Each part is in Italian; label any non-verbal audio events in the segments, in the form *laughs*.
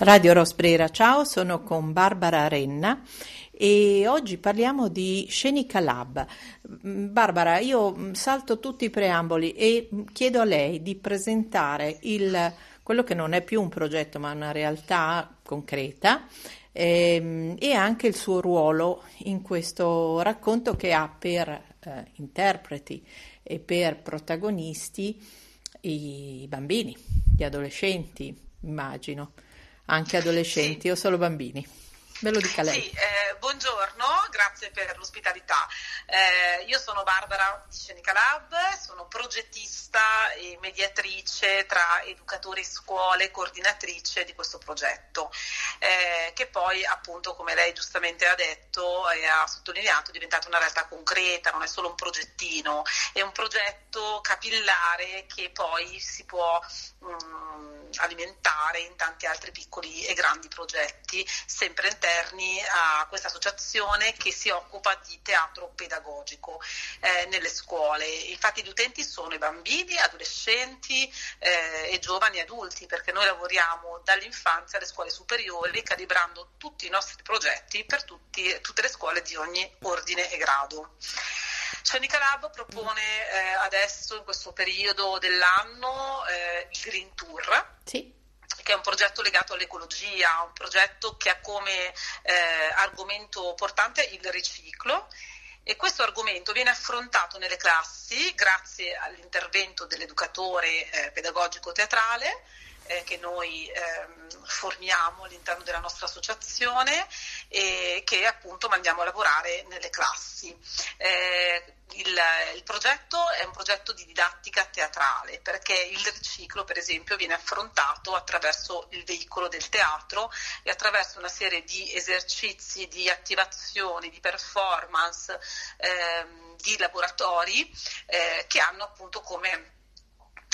Radio Rosbrera, ciao, sono con Barbara Renna e oggi parliamo di Scenica Lab. Mm, Barbara, io mm, salto tutti i preamboli e mm, chiedo a lei di presentare il, quello che non è più un progetto ma una realtà concreta ehm, e anche il suo ruolo in questo racconto che ha per eh, interpreti e per protagonisti i bambini, gli adolescenti, immagino anche adolescenti o solo bambini? Ve dica lei. Sì, eh, buongiorno, grazie per l'ospitalità. Eh, io sono Barbara di Scenica Lab, sono progettista e mediatrice tra educatori e scuole, coordinatrice di questo progetto, eh, che poi appunto, come lei giustamente ha detto e ha sottolineato, è diventata una realtà concreta, non è solo un progettino, è un progetto capillare che poi si può mh, mm, alimentare in tanti altri piccoli e grandi progetti, sempre interni interni a questa associazione che si occupa di teatro pedagogico eh, nelle scuole. Infatti gli utenti sono i bambini, adolescenti eh, e giovani adulti perché noi lavoriamo dall'infanzia alle scuole superiori calibrando tutti i nostri progetti per tutti, tutte le scuole di ogni ordine e grado. Scenica Lab propone eh, adesso, in questo periodo dell'anno, eh, il Green Tour. Sì che è un progetto legato all'ecologia, un progetto che ha come eh, argomento portante il riciclo. E questo argomento viene affrontato nelle classi grazie all'intervento dell'educatore eh, pedagogico teatrale eh, che noi ehm, formiamo all'interno della nostra associazione e che appunto mandiamo a lavorare nelle classi. Eh, il, il, progetto è un progetto di didattica teatrale perché il riciclo per esempio viene affrontato attraverso il veicolo del teatro e attraverso una serie di esercizi, di attivazioni, di performance, ehm, di laboratori eh, che hanno appunto come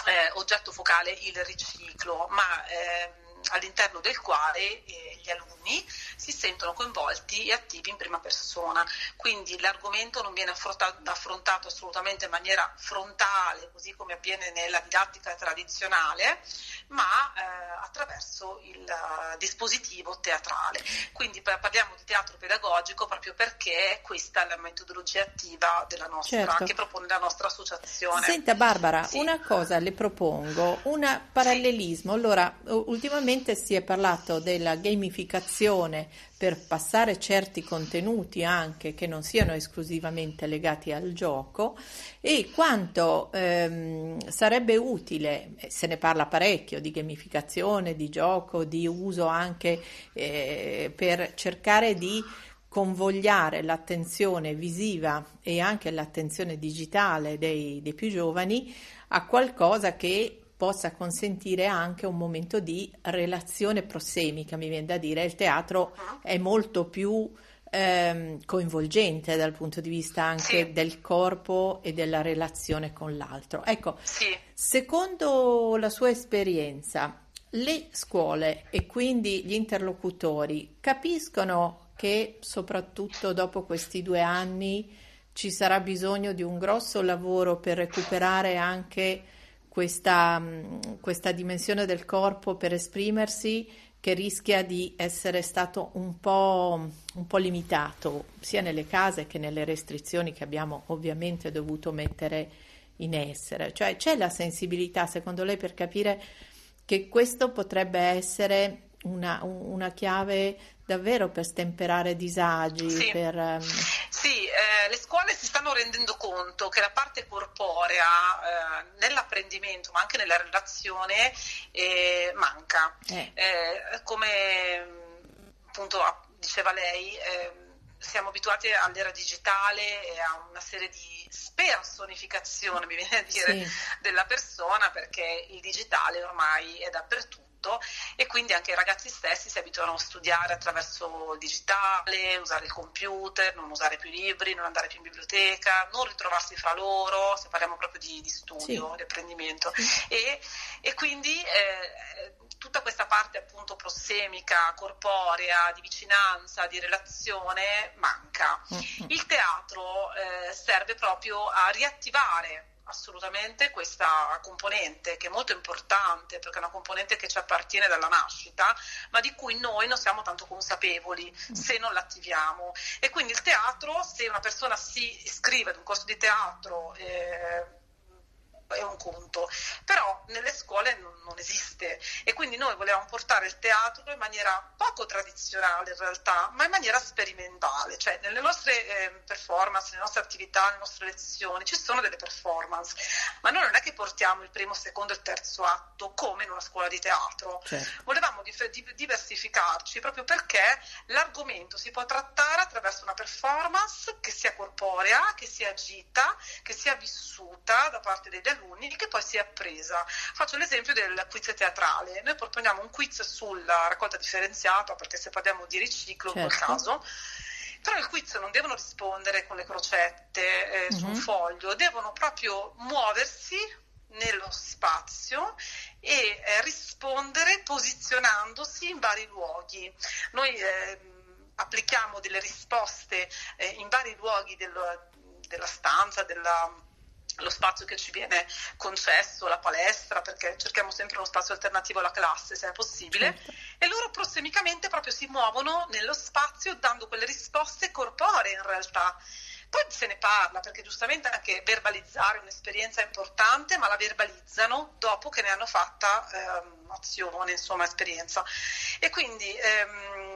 eh, oggetto focale il riciclo, ma ehm, all'interno del quale eh, gli alunni si sentono coinvolti e attivi in prima persona. Quindi l'argomento non viene affrontato, affrontato assolutamente in maniera frontale, così come avviene nella didattica tradizionale, ma eh, attraverso il uh, dispositivo teatrale. Quindi parliamo di teatro pedagogico proprio perché questa è la metodologia attiva della nostra, certo. che propone la nostra associazione. Senta Barbara, sì. una cosa le propongo, un parallelismo. Allora, ultimamente si è parlato della gamificazione per passare certi contenuti anche che non siano esclusivamente legati al gioco e quanto ehm, sarebbe utile, se ne parla parecchio di gamificazione, di gioco, di uso anche eh, per cercare di convogliare l'attenzione visiva e anche l'attenzione digitale dei, dei più giovani a qualcosa che possa consentire anche un momento di relazione prossemica, mi viene da dire, il teatro è molto più ehm, coinvolgente dal punto di vista anche sì. del corpo e della relazione con l'altro. Ecco, sì. secondo la sua esperienza, le scuole e quindi gli interlocutori capiscono che soprattutto dopo questi due anni ci sarà bisogno di un grosso lavoro per recuperare anche questa, mm, questa dimensione del corpo per esprimersi che rischia di essere stato un po', un po', limitato sia nelle case che nelle restrizioni che abbiamo ovviamente dovuto mettere in essere. Cioè c'è la sensibilità, secondo lei, per capire che questo potrebbe essere una, una chiave davvero per stemperare disagi? Sì, per, um... sì eh, le scuole si stanno rendendo conto che la parte corporea eh, nell'apprendimento ma anche nella relazione eh, manca. Eh. Eh, come appunto diceva lei, siamo abituati all'era digitale e a una serie di spersonificazione, mi viene a dire, sì. della persona perché il digitale ormai è dappertutto tutto e quindi anche i ragazzi stessi si abituano a studiare attraverso il digitale, usare il computer, non usare più libri, non andare più in biblioteca, non ritrovarsi fra loro, se parliamo proprio di, di studio, sì. di apprendimento. E, e quindi eh, tutta questa parte appunto prossemica, corporea, di vicinanza, di relazione manca. Mm-hmm. Il teatro eh, serve proprio a riattivare assolutamente questa componente che è molto importante perché è una componente che ci appartiene dalla nascita, ma di cui noi non siamo tanto consapevoli se non l'attiviamo. E quindi il teatro, se una persona si iscrive ad un corso di teatro, eh, è un conto, però nelle scuole non, non, esiste. E quindi noi volevamo portare il teatro in maniera poco tradizionale in realtà, ma in maniera sperimentale, cioè nelle nostre eh, performance, nelle nostre attività, nelle nostre lezioni ci sono delle performance, ma noi non è che portiamo il primo, il secondo e il terzo atto come in una scuola di teatro, certo. volevamo dif- diversificarci proprio perché l'argomento si può trattare attraverso una performance che sia corporea, che sia agita, che sia vissuta da parte degli alunni che poi si è appresa. Faccio l'esempio del quiz teatrale. Noi proponiamo un quiz sulla raccolta differenziata, perché se parliamo di riciclo certo. in quel caso, però il quiz non devono rispondere con le crocette eh, su un mhm. foglio, devono proprio muoversi nello spazio e eh, rispondere posizionandosi in vari luoghi. Noi eh, applichiamo delle risposte eh, in vari luoghi del, della stanza, della, lo spazio che ci viene concesso, la palestra, perché cerchiamo sempre uno spazio alternativo alla classe se è possibile, certo. e loro prossimicamente proprio si muovono nello spazio dando quelle risposte corporee in realtà. Poi se ne parla perché giustamente anche verbalizzare un'esperienza è importante, ma la verbalizzano dopo che ne hanno fatta ehm, azione, insomma, esperienza. E quindi ehm,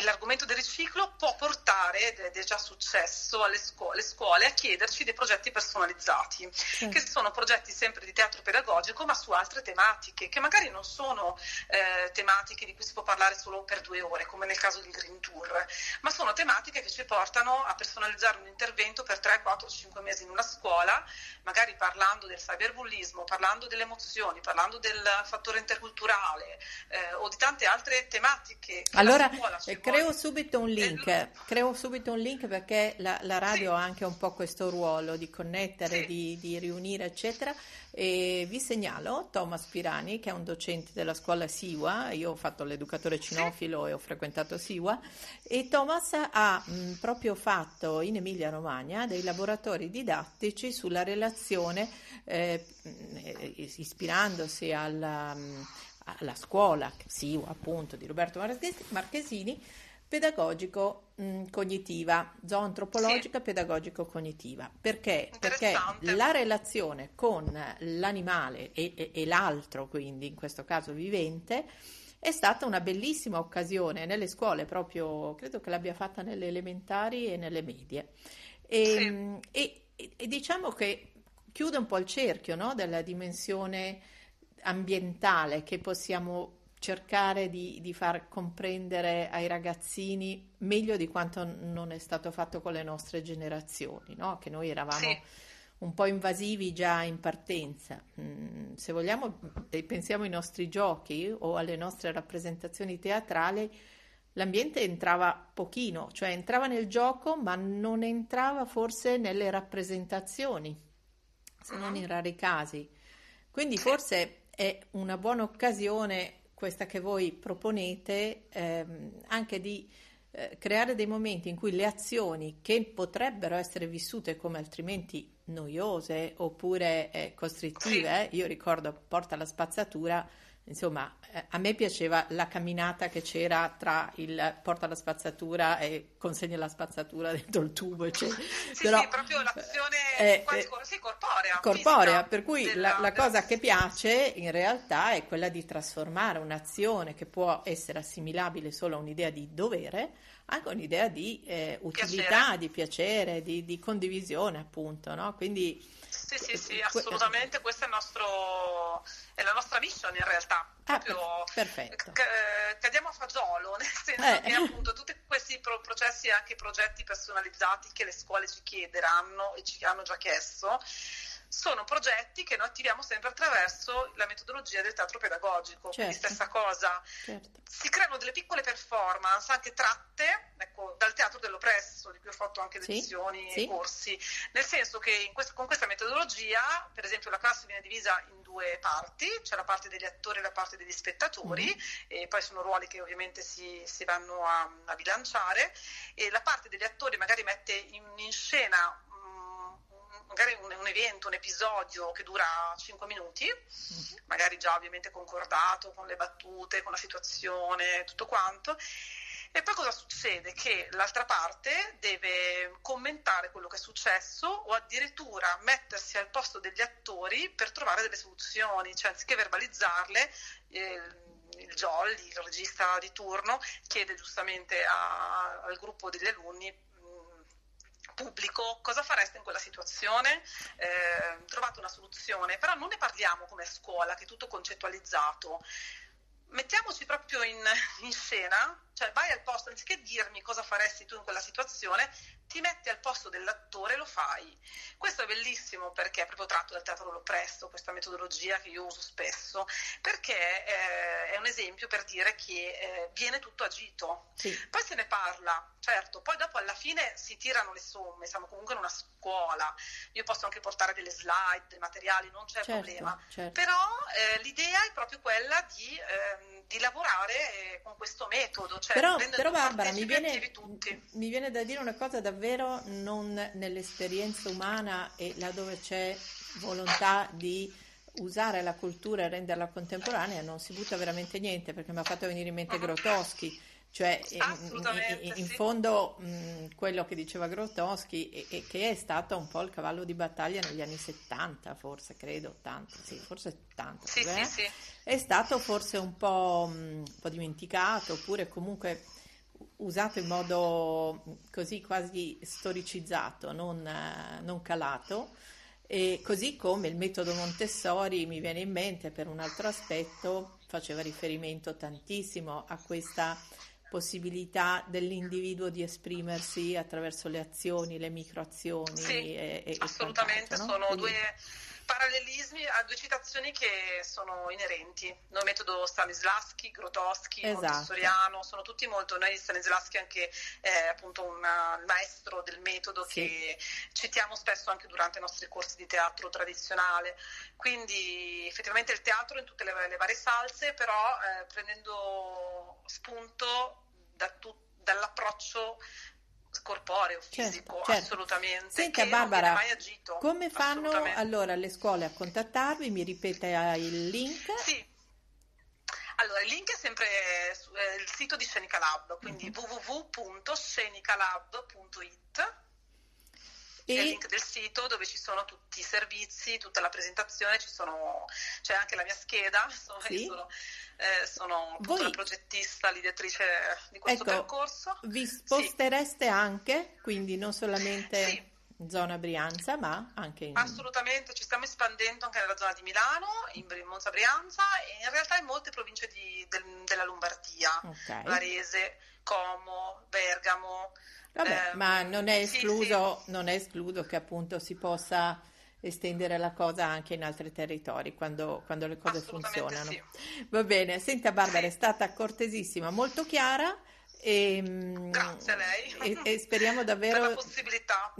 l'argomento del riciclo può portare, ed è già successo alle scuole, scuole a chiederci dei progetti personalizzati, sì. che sono progetti sempre di teatro pedagogico, ma su altre tematiche, che magari non sono eh, tematiche di cui si può parlare solo per due ore, come nel caso del Green Tour, ma sono tematiche che ci portano a personalizzare un intervento per 3, 4, 5 mesi in una scuola, magari parlando del cyberbullismo, parlando delle emozioni, parlando del fattore interculturale eh, o di tante altre tematiche. Allora, eh, creo subito un link, creo subito un link perché la, la radio sì. ha anche un po' questo ruolo di connettere, sì. di, di, riunire, eccetera. E vi segnalo Thomas Pirani, che è un docente della scuola Siwa, io ho fatto l'educatore cinofilo sì. e ho frequentato Siwa, e Thomas ha mh, proprio fatto in Emilia Romagna dei laboratori didattici sulla relazione, eh, ispirandosi alla alla scuola SIU appunto di Roberto Marchesini, pedagogico mh, cognitiva, zoantropologica sì. pedagogico cognitiva. Perché? Perché la relazione con l'animale e, e, e l'altro, quindi in questo caso vivente, è stata una bellissima occasione nelle scuole, proprio credo che l'abbia fatta nelle elementari e nelle medie. E, sì. e diciamo che chiude un po' il cerchio no? della dimensione ambientale che possiamo cercare di, di, far comprendere ai ragazzini meglio di quanto non è stato fatto con le nostre generazioni, no? che noi eravamo sì. un po' invasivi già in partenza. Mm, se vogliamo, pensiamo ai nostri giochi o alle nostre rappresentazioni teatrali, l'ambiente entrava pochino, cioè entrava nel gioco ma non entrava forse nelle rappresentazioni, se non in rari casi. Quindi forse è una buona occasione questa che voi proponete ehm, anche di eh, creare dei momenti in cui le azioni che potrebbero essere vissute come altrimenti noiose oppure eh, costrittive, io ricordo porta la spazzatura, insomma, eh, a me piaceva la camminata che c'era tra il porta la spazzatura e consegna la spazzatura *laughs* dentro il tubo, eccetera. Sì, Però, sì, proprio l'azione eh, quasi, eh, sì, corporea. Corporea, per cui della, la, la cosa che piace in realtà è quella di trasformare un'azione che può essere assimilabile solo a un'idea di dovere, anche un'idea di eh, utilità, piacere. di piacere, di, di condivisione, appunto, no? Quindi sì, sì, sì, assolutamente. Questa è, nostro, è, la nostra mission in realtà. Ah, Proprio, perfetto. C- cadiamo a fagiolo, *laughs* nel senso eh. che appunto tutti questi pro- processi e anche progetti personalizzati che le scuole ci chiederanno e ci hanno già chiesto sono progetti che noi attiviamo sempre attraverso la metodologia del teatro pedagogico, certo. quindi stessa cosa. Certo. Si creano delle piccole performance anche tratte ecco, dal teatro dell'oppresso, di cui ho fatto anche lezioni sì. e corsi, nel senso che questo, con questa metodologia, per esempio, la classe viene divisa in due parti, c'è la parte degli attori e la parte degli spettatori, mm. e poi sono ruoli che ovviamente si, si vanno a, a bilanciare, e la parte degli attori magari evento, un episodio che dura 5 minuti, mm-hmm. magari già ovviamente concordato con le battute, con la situazione, tutto quanto. E poi cosa succede? Che l'altra parte deve commentare quello che è successo o addirittura mettersi al posto degli attori per trovare delle soluzioni, cioè anziché verbalizzarle, eh, il Jolly, il regista di turno, chiede giustamente a, al gruppo degli alunni pubblico cosa fareste in quella situazione, eh, trovate una soluzione, però non ne parliamo come a scuola, che è tutto concettualizzato. Mettiamoci proprio in, in scena, cioè vai al posto, anziché dirmi cosa faresti tu in quella situazione, ti metti al posto dell'attore e lo fai. Questo è bellissimo perché è proprio tratto dal teatro Lopresto, questa metodologia che io uso spesso, perché eh, è un esempio per dire che eh, viene tutto agito. Sì. Poi se ne parla, certo, poi dopo alla fine si tirano le somme, siamo comunque in una scuola, io posso anche portare delle slide, dei materiali, non c'è certo, problema, certo. però eh, l'idea è proprio quella di, ehm, di lavorare eh, con questo metodo. Cioè però, però Barbara, mi viene, mi viene da dire una cosa davvero non nell'esperienza umana e laddove c'è volontà di usare la cultura e renderla contemporanea non si butta veramente niente perché mi ha fatto venire in mente Grotowski cioè in, in, fondo mh, quello che diceva Grotowski e, e, che è stato un po' il cavallo di battaglia negli anni 70 forse credo 80 sì forse 80 sì, sì, sì. è stato forse un po', mh, un po' dimenticato oppure comunque usato in modo così quasi storicizzato, non, non calato. E così come il metodo Montessori mi viene in mente per un altro aspetto, faceva riferimento tantissimo a questa possibilità dell'individuo di esprimersi attraverso le azioni, le microazioni. Sì, e, e assolutamente, no? sono Quindi, due parallelismi a due citazioni che sono inerenti. Noi metodo Stanislaschi, Grotowski, esatto. Montessoriano, sono tutti molto, noi Stanislaschi anche è appunto un maestro del metodo sì. che citiamo spesso anche durante i nostri corsi di teatro tradizionale. Quindi effettivamente il teatro in tutte le, le varie salse, però eh, prendendo spunto da tu, dall'approccio corporeo, certo, fisico, certo, assolutamente. Senta Barbara, come fanno allora le scuole a contattarvi? Mi ripete il link? Sì. Allora, il link è sempre eh, il sito di Scenica Lab, quindi uh-huh. www.scenicalab.it e... il link del sito dove ci sono tutti i servizi, tutta la presentazione, sono, c'è anche la mia scheda, *laughs* insomma, sì. sono, eh, sono Voi... la progettista, l'ideatrice di questo ecco, percorso. Vi spostereste sì. anche, quindi non solamente... Sì zona Brianza, ma anche in... Assolutamente, ci stiamo espandendo anche nella zona di Milano, in Monza Brianza e in realtà in molte province di, del, della Lombardia, okay. Varese, Como, Bergamo. Vabbè, eh, ma non è, escluso, sì, sì. non è escluso che appunto si possa estendere la cosa anche in altri territori quando, quando le cose funzionano. Sì. Va bene, senta Barbara, è stata cortesissima, molto chiara. E, ehm, Grazie a lei. E, e speriamo, davvero,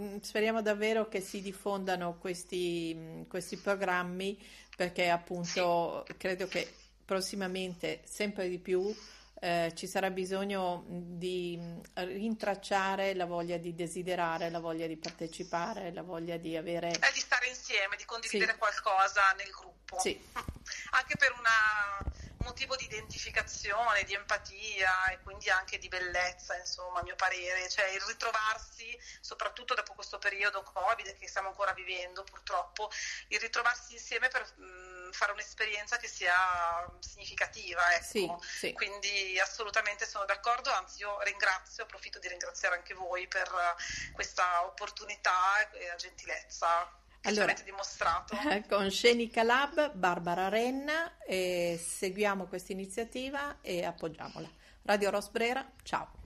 mm, speriamo davvero che si diffondano questi, questi programmi perché appunto credo che prossimamente sempre di più eh, ci sarà bisogno di rintracciare la voglia di desiderare, la voglia di partecipare, la voglia di avere... Eh, di stare insieme, di condividere sì. qualcosa nel gruppo. Sì. *laughs* Anche per una motivo di identificazione, di empatia e quindi anche di bellezza, insomma, a mio parere, cioè il ritrovarsi, soprattutto dopo questo periodo Covid che stiamo ancora vivendo purtroppo, il ritrovarsi insieme per mh, mm, fare un'esperienza che sia significativa, ecco. Sì, sì. Quindi assolutamente sono d'accordo, anzi io ringrazio, approfitto di ringraziare anche voi per questa opportunità e la gentilezza allora, dimostrato. *laughs* Con Scenica Lab, Barbara Renna, seguiamo questa iniziativa e appoggiamola. Radio Rosbrera, ciao.